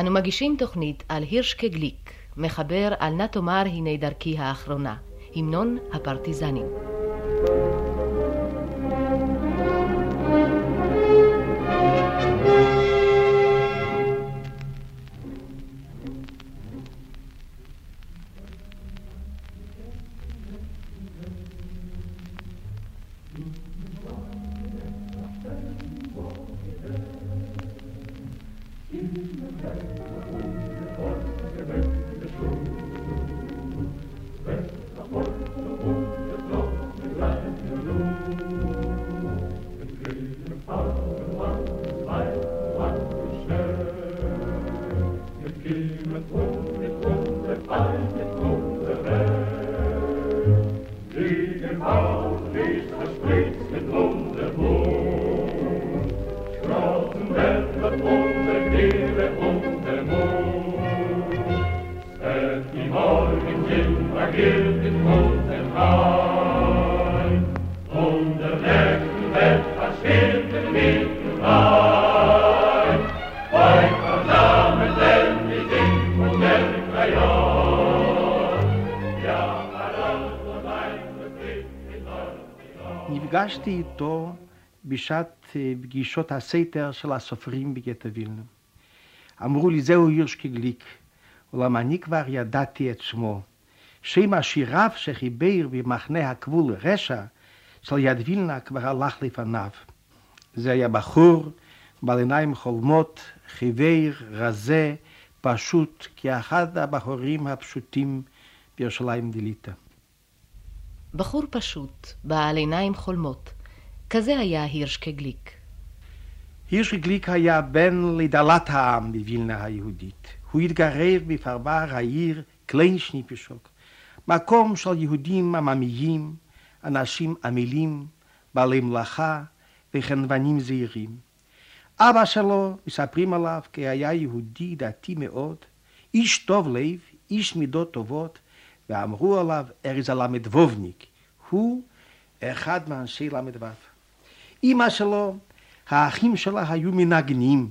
אנו מגישים תוכנית על הירשקה גליק, מחבר על נא תאמר הנה דרכי האחרונה, המנון הפרטיזנים. נפגשתי איתו בשעת פגישות הסתר של הסופרים בגטו וילנה. אמרו לי, זהו הירשקי גליק, אולם אני כבר ידעתי את שמו. שם השיריו שחיבר במחנה הגבול רשע של יד וילנה כבר הלך לפניו. זה היה בחור, בעל עיניים חולמות, חיוור, רזה, פשוט כאחד הבחורים הפשוטים בירושלים דליטא. בחור פשוט, בעל עיניים חולמות. כזה היה הירשקה גליק. הירשקה גליק היה בן לדלת העם בווילנה היהודית. הוא התגרר בפרבר העיר קליינשניפישוק, מקום של יהודים עממיים, אנשים עמלים, בעלי מלאכה וחנוונים זהירים. אבא שלו, מספרים עליו כי היה יהודי דתי מאוד, איש טוב לב, איש מידות טובות, ואמרו עליו ארז הל"וניק, הוא אחד מאנשי ל"ו. אמא שלו, האחים שלה היו מנגנים,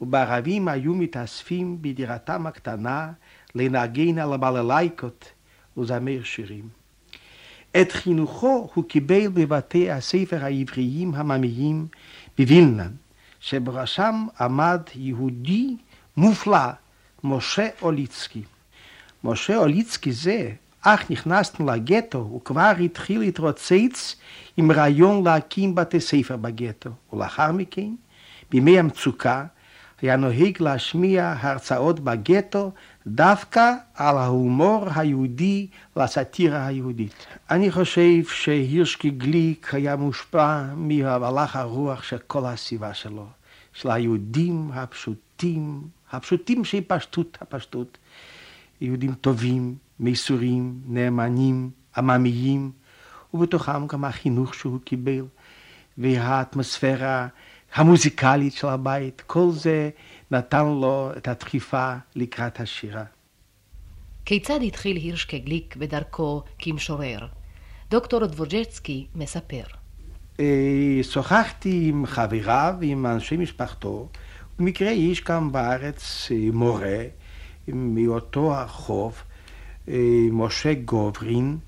ובערבים היו מתאספים בדירתם הקטנה לנגן על הבללייקות ולזמר שירים. את חינוכו הוא קיבל בבתי הספר העבריים הממיים בווילנה, שבראשם עמד יהודי מופלא, משה אוליצקי. משה אוליצקי זה, אך נכנסנו לגטו, הוא כבר התחיל להתרוצץ עם רעיון להקים בתי ספר בגטו, ולאחר מכן, בימי המצוקה, היה נוהג להשמיע הרצאות בגטו דווקא על ההומור היהודי והסאטירה היהודית. אני חושב שהירשקי גליק היה מושפע מהלך הרוח של כל הסביבה שלו, של היהודים הפשוטים, הפשוטים שהיא פשטות הפשטות. יהודים טובים, מסורים, נאמנים, עממיים, ובתוכם גם החינוך שהוא קיבל, והאטמוספירה המוזיקלית של הבית, כל זה נתן לו את הדחיפה לקראת השירה. כיצד התחיל הירשקה גליק בדרכו כמשורר? דוקטור דבוג'צקי מספר. שוחחתי עם חבריו ועם אנשי משפחתו, במקרה יש כאן בארץ מורה מאותו הרחוב, משה גוברין,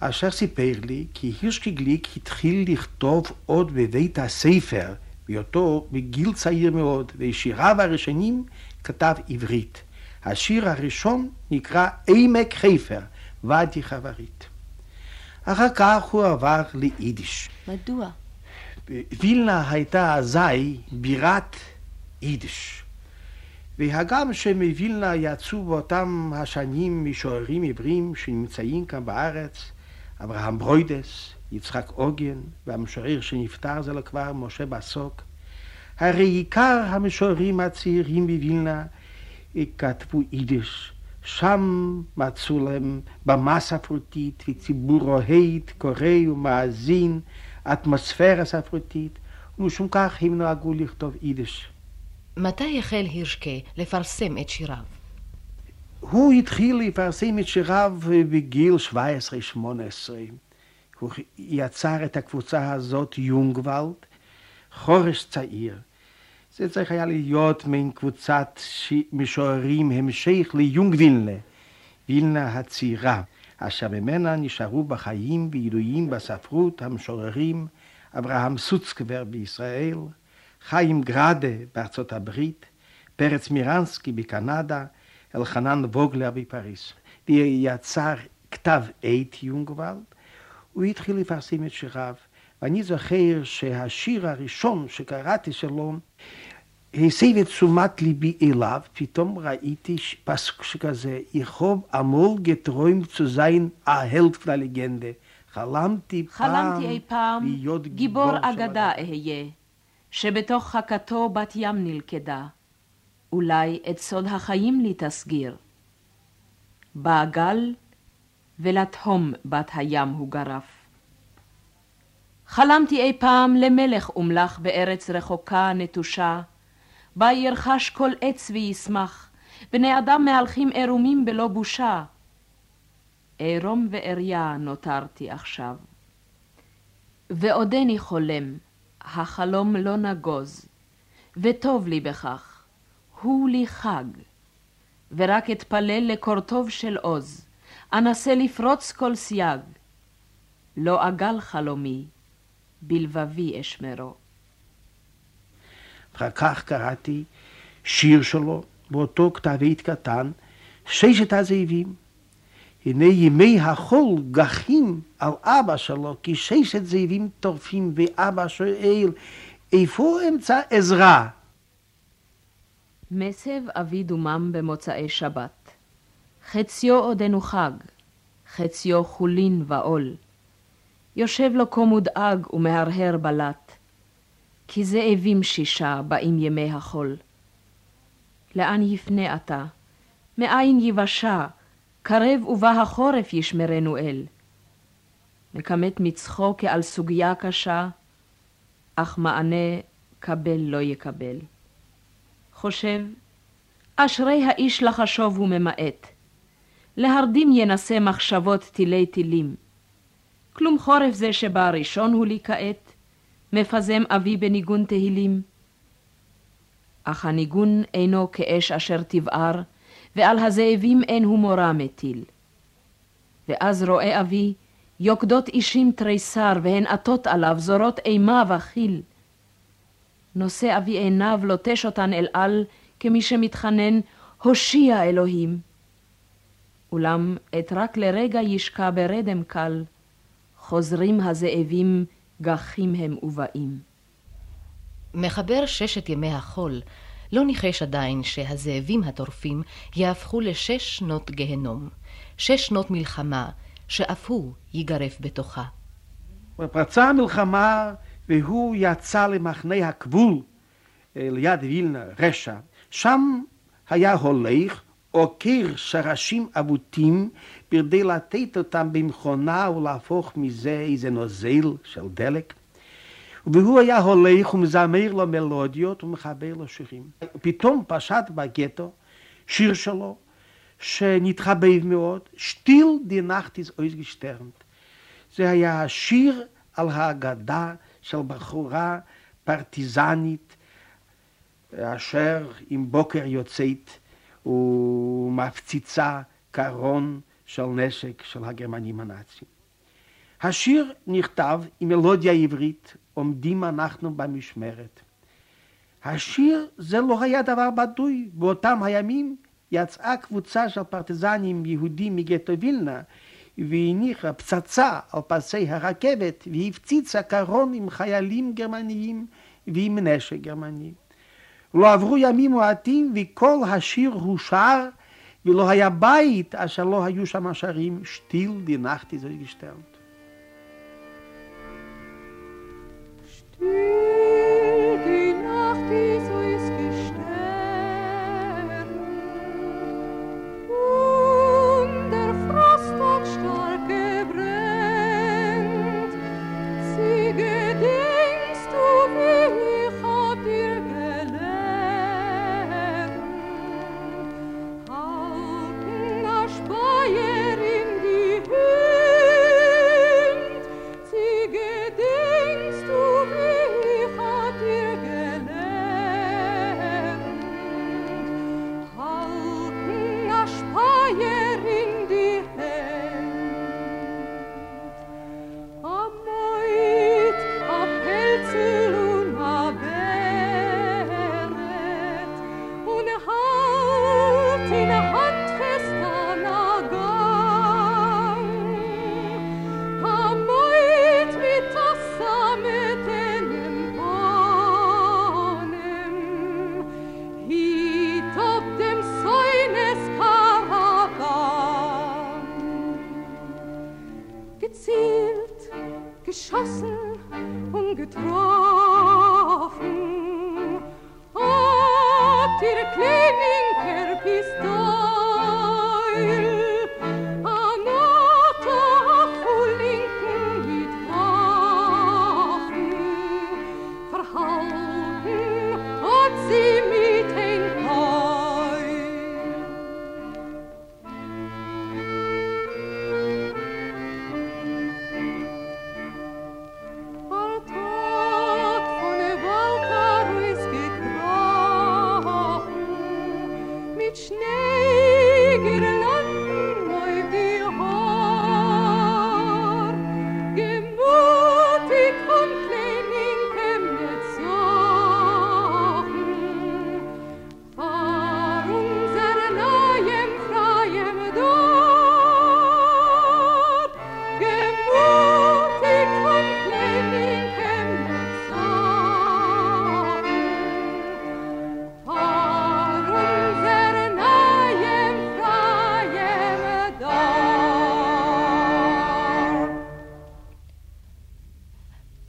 אשר סיפר לי כי הירשקי גליק התחיל לכתוב עוד בבית הספר, בהיותו בגיל צעיר מאוד, ושיריו הראשונים כתב עברית. השיר הראשון נקרא עמק חיפר, ואדי חברית. אחר כך הוא עבר ליידיש. מדוע? וילנה הייתה אזי בירת יידיש. והגם שמווילנה יצאו באותם השנים משוררים עברים שנמצאים כאן בארץ, אברהם ברוידס, יצחק עוגן, והמשורר שנפטר זה כבר, משה בסוק, הרי עיקר המשוררים הצעירים בווילנה כתבו יידיש. שם מצאו להם במה ספרותית וציבור אוהד, קורא ומאזין, אטמוספירה ספרותית, ומשום כך הם נהגו לכתוב יידיש. מתי החל הירשקה לפרסם את שיריו? הוא התחיל לפרסם את שיריו בגיל 17-18. הוא יצר את הקבוצה הזאת, יונגוולד, חורש צעיר. זה צריך היה להיות מין קבוצת משוררים המשך ליונג וילנה, וילנה הצעירה, אשר ממנה נשארו בחיים וידועים בספרות המשוררים אברהם סוצקבר בישראל, חיים גראדה בארצות הברית, פרץ מירנסקי בקנדה, אלחנן ווגלר בפריס. ויצר כתב עת יונגוולד, הוא התחיל לפרסם את שיריו. ואני זוכר שהשיר הראשון שקראתי שלו הסב את תשומת ליבי אליו, פתאום ראיתי פסוק שכזה, יחוב עמול גטרוים צו זיין ההלד פלה לגנדה. חלמתי פעם חלמתי אי פעם להיות גיבור אגדה אהיה, שבתוך חכתו בת ים נלכדה. אולי את סוד החיים לי תסגיר. בא גל, ולתהום בת הים הוא גרף. חלמתי אי פעם למלך אומלך בארץ רחוקה נטושה, בה ירחש כל עץ וישמח, בני אדם מהלכים עירומים בלא בושה. עירום ועריה נותרתי עכשיו. ועודני חולם, החלום לא נגוז, וטוב לי בכך, הוא לי חג, ורק אתפלל לקורטוב של עוז, אנסה לפרוץ כל סייג. לא אגל חלומי, בלבבי אשמרו. אחר כך קראתי שיר שלו, באותו כתב עת קטן, ששת הזאבים. הנה ימי החול גחים על אבא שלו, כי ששת זאבים טורפים, ואבא שואל, איפה אמצע עזרה? מסב אבי דומם במוצאי שבת. חציו עודנו חג, חציו חולין ועול. יושב לו כה מודאג ומהרהר בלט, כי זאבים שישה באים ימי החול. לאן יפנה אתה? מאין יבשה? קרב ובא החורף ישמרנו אל. מכמת מצחו כעל סוגיה קשה, אך מענה קבל לא יקבל. חושב, אשרי האיש לחשוב וממעט, להרדים ינסה מחשבות תילי תילים. כלום חורף זה שבא ראשון הוא לי כעת, מפזם אבי בניגון תהילים. אך הניגון אינו כאש אשר תבער, ועל הזאבים אין הוא מורה מטיל. ואז רואה אבי יוקדות אישים תריסר, והן עטות עליו, זורות אימה וחיל. נושא אבי עיניו, לוטש אותן אל על, כמי שמתחנן, הושיע אלוהים. אולם עת רק לרגע ישקע ברדם קל, חוזרים הזאבים, גחים הם ובאים. מחבר ששת ימי החול לא ניחש עדיין שהזאבים הטורפים יהפכו לשש שנות גהנום, שש שנות מלחמה, שאף הוא ייגרף בתוכה. פרצה המלחמה והוא יצא למחנה הגבול אה, ליד וילנה, רשע. שם היה הולך, עוקר שרשים אבוטים בכדי לתת אותם במכונה ולהפוך מזה איזה נוזל של דלק. והוא היה הולך ומזמר לו מלודיות ומחבר לו שירים. פתאום פשט בגטו שיר שלו שנתחבב מאוד, שטיל די נחט איז אויז גשטרנט. זה היה השיר על האגדה של בחורה פרטיזנית אשר עם בוקר יוצאת ומפציצה קרון של נשק של הגרמנים הנאצים. השיר נכתב עם מלודיה עברית, עומדים אנחנו במשמרת. השיר זה לא היה דבר בדוי, באותם הימים יצאה קבוצה של פרטיזנים יהודים מגטו וילנה והניחה פצצה על פסי הרכבת והפציצה קרון עם חיילים גרמניים ועם נשק גרמני. לא עברו ימים מועטים וכל השיר הושר ולא היה בית אשר לא היו שם שרים שטיל די נחט איזו גשטרנט.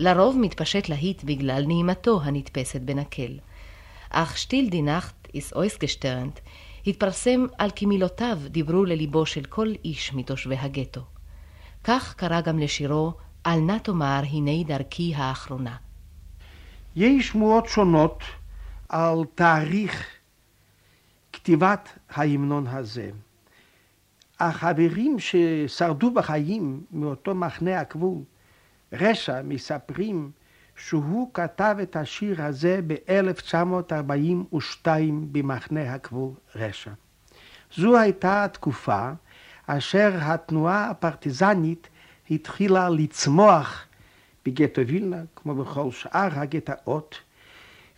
לרוב מתפשט להיט בגלל נעימתו הנתפסת בנקל. אך שטיל די נחט איס אויסגשטרנט התפרסם על כי מילותיו דיברו לליבו של כל איש מתושבי הגטו. כך קרה גם לשירו "אל נא תאמר הנה דרכי האחרונה". יש שמועות שונות על תאריך כתיבת ההמנון הזה. החברים ששרדו בחיים מאותו מחנה הגבול רשע מספרים שהוא כתב את השיר הזה ב-1942 במחנה הגבול רשע. זו הייתה התקופה אשר התנועה הפרטיזנית התחילה לצמוח בגטו וילנה, כמו בכל שאר הגטאות,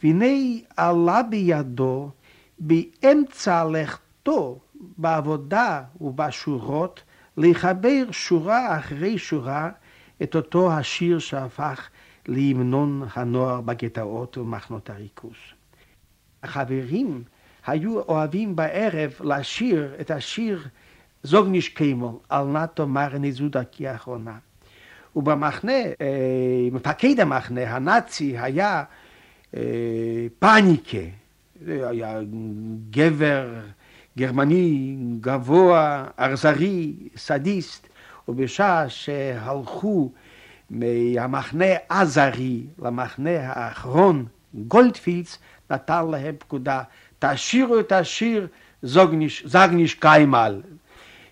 והנה עלה בידו באמצע לכתו בעבודה ובשורות לחבר שורה אחרי שורה את אותו השיר שהפך להמנון הנוער בגטאות ומחנות הריכוז. החברים היו אוהבים בערב לשיר את השיר זוגניש קיימל, על נא תאמר נזו דרכי האחרונה. ובמחנה, אה, מפקד המחנה הנאצי היה אה, פאניקה, היה גבר גרמני גבוה, אכזרי, סדיסט, ובשעה שהלכו מהמחנה עזרי למחנה האחרון, גולדפילדס, נתן להם פקודה, תשאירו את השיר זגניש קיימל.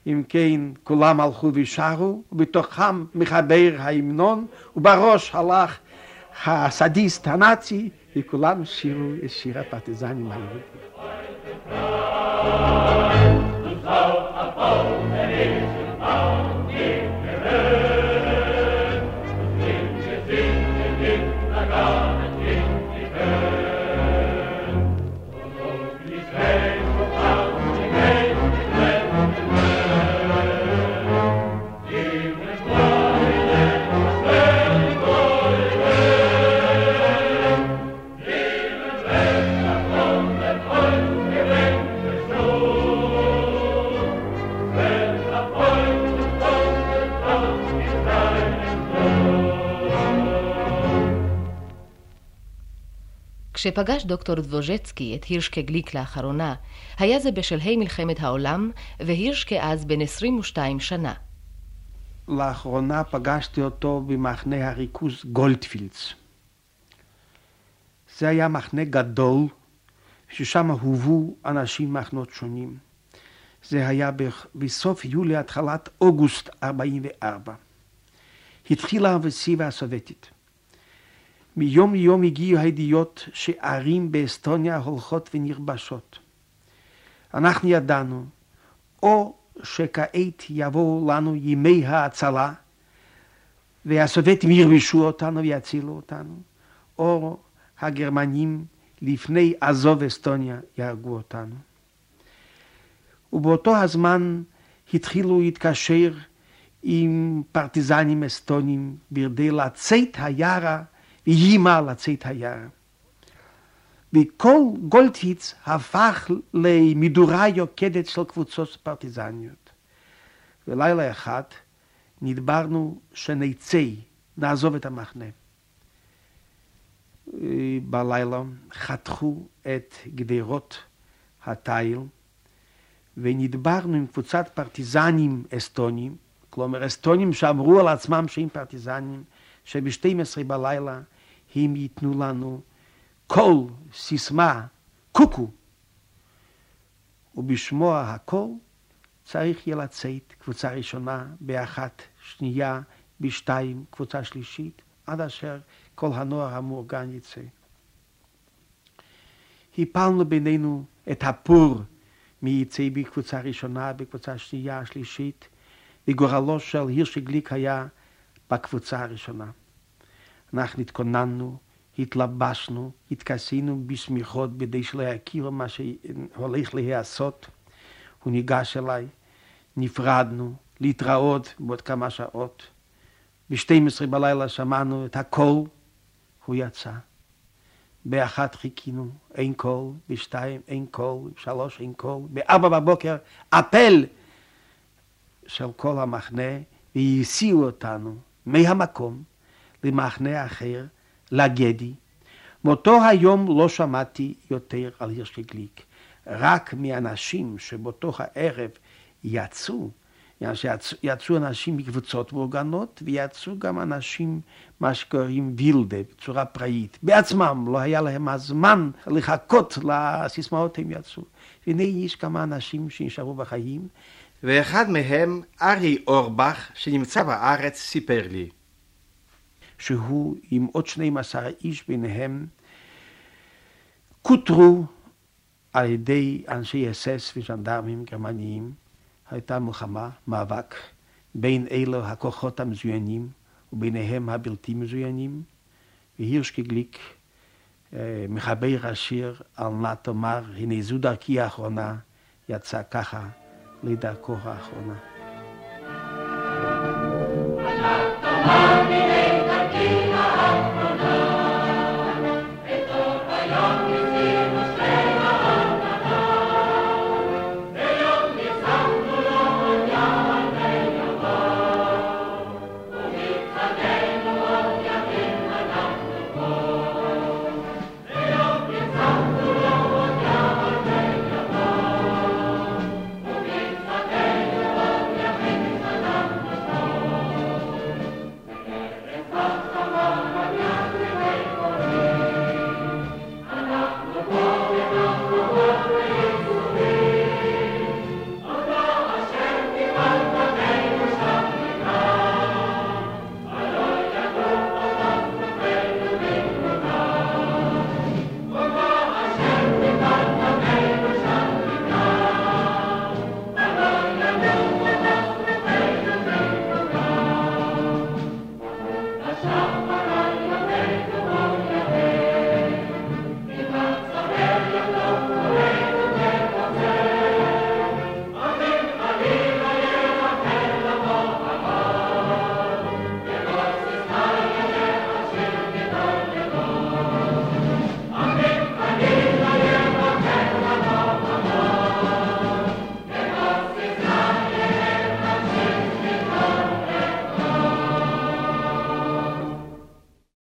אם כן, כולם הלכו ושרו, ובתוכם מחבר ההמנון, ובראש הלך הסדיסט הנאצי, וכולם שירו את שיר הפרטיזנים היהודים. כשפגש דוקטור דבוז'צקי את הירשקה גליק לאחרונה, היה זה בשלהי מלחמת העולם, והירשקה אז בן 22 שנה. לאחרונה פגשתי אותו במחנה הריכוז גולדפילדס. זה היה מחנה גדול, ששם הובאו אנשים ממחנות שונים. זה היה בסוף יולי, התחלת אוגוסט 44. התחילה האינבסיבה הסובייטית. מיום ליום הגיעו הידיעות שערים באסטוניה הולכות ונכבשות. אנחנו ידענו, או שכעת יבואו לנו ימי ההצלה, והסובייטים ירבשו אותנו ויצילו אותנו, או הגרמנים לפני עזוב אסטוניה יהרגו אותנו. ובאותו הזמן התחילו להתקשר עם פרטיזנים אסטונים בכדי לצאת היערה ואיימה לצאת היער. וכל גולדהיץ הפך למדורה יוקדת של קבוצות פרטיזניות. ולילה אחד נדברנו שנצא, נעזוב את המחנה. בלילה חתכו את גדרות התיל, ונדברנו עם קבוצת פרטיזנים אסטונים, כלומר אסטונים שאמרו על עצמם שהם פרטיזנים, שב-12 בלילה הם ייתנו לנו קול, סיסמה, קוקו. ובשמוע הקול צריך יהיה לצאת קבוצה ראשונה באחת, שנייה, בשתיים, קבוצה שלישית, עד אשר כל הנוער המאורגן יצא. הפלנו בינינו את הפור מי יצא בקבוצה ראשונה, בקבוצה שנייה, שלישית, וגורלו של הירשי גליק היה בקבוצה הראשונה. אנחנו התכוננו, התלבשנו, התכסינו בשמיכות כדי שלא יכירו מה שהולך להיעשות. הוא ניגש אליי, נפרדנו, להתראות בעוד כמה שעות. ב-12 בלילה שמענו את הקול, הוא יצא. באחת חיכינו, אין קול, בשתיים אין קול, בשלוש אין קול, בארבע בבוקר אפל של כל המחנה, והסיעו אותנו מהמקום למחנה אחר, לגדי. מאותו היום לא שמעתי יותר על הירשקי גליק. רק מאנשים שבאותו הערב יצאו, שיצאו אנשים מקבוצות מאורגנות, ויצאו גם אנשים, מה שקוראים וילדה, בצורה פראית. בעצמם לא היה להם הזמן לחכות לסיסמאות הם יצאו. והנה יש כמה אנשים שנשארו בחיים. ואחד מהם, ארי אורבך, שנמצא בארץ, סיפר לי. שהוא עם עוד 12 איש ביניהם, כותרו על ידי אנשי אס-אס וז'נדרמים גרמניים. הייתה מלחמה, מאבק, בין אלו הכוחות המזוינים וביניהם הבלתי מזוינים. והירשקי גליק אה, מחבר השיר על נא תאמר, הנה זו דרכי האחרונה, יצא ככה לדרכו האחרונה.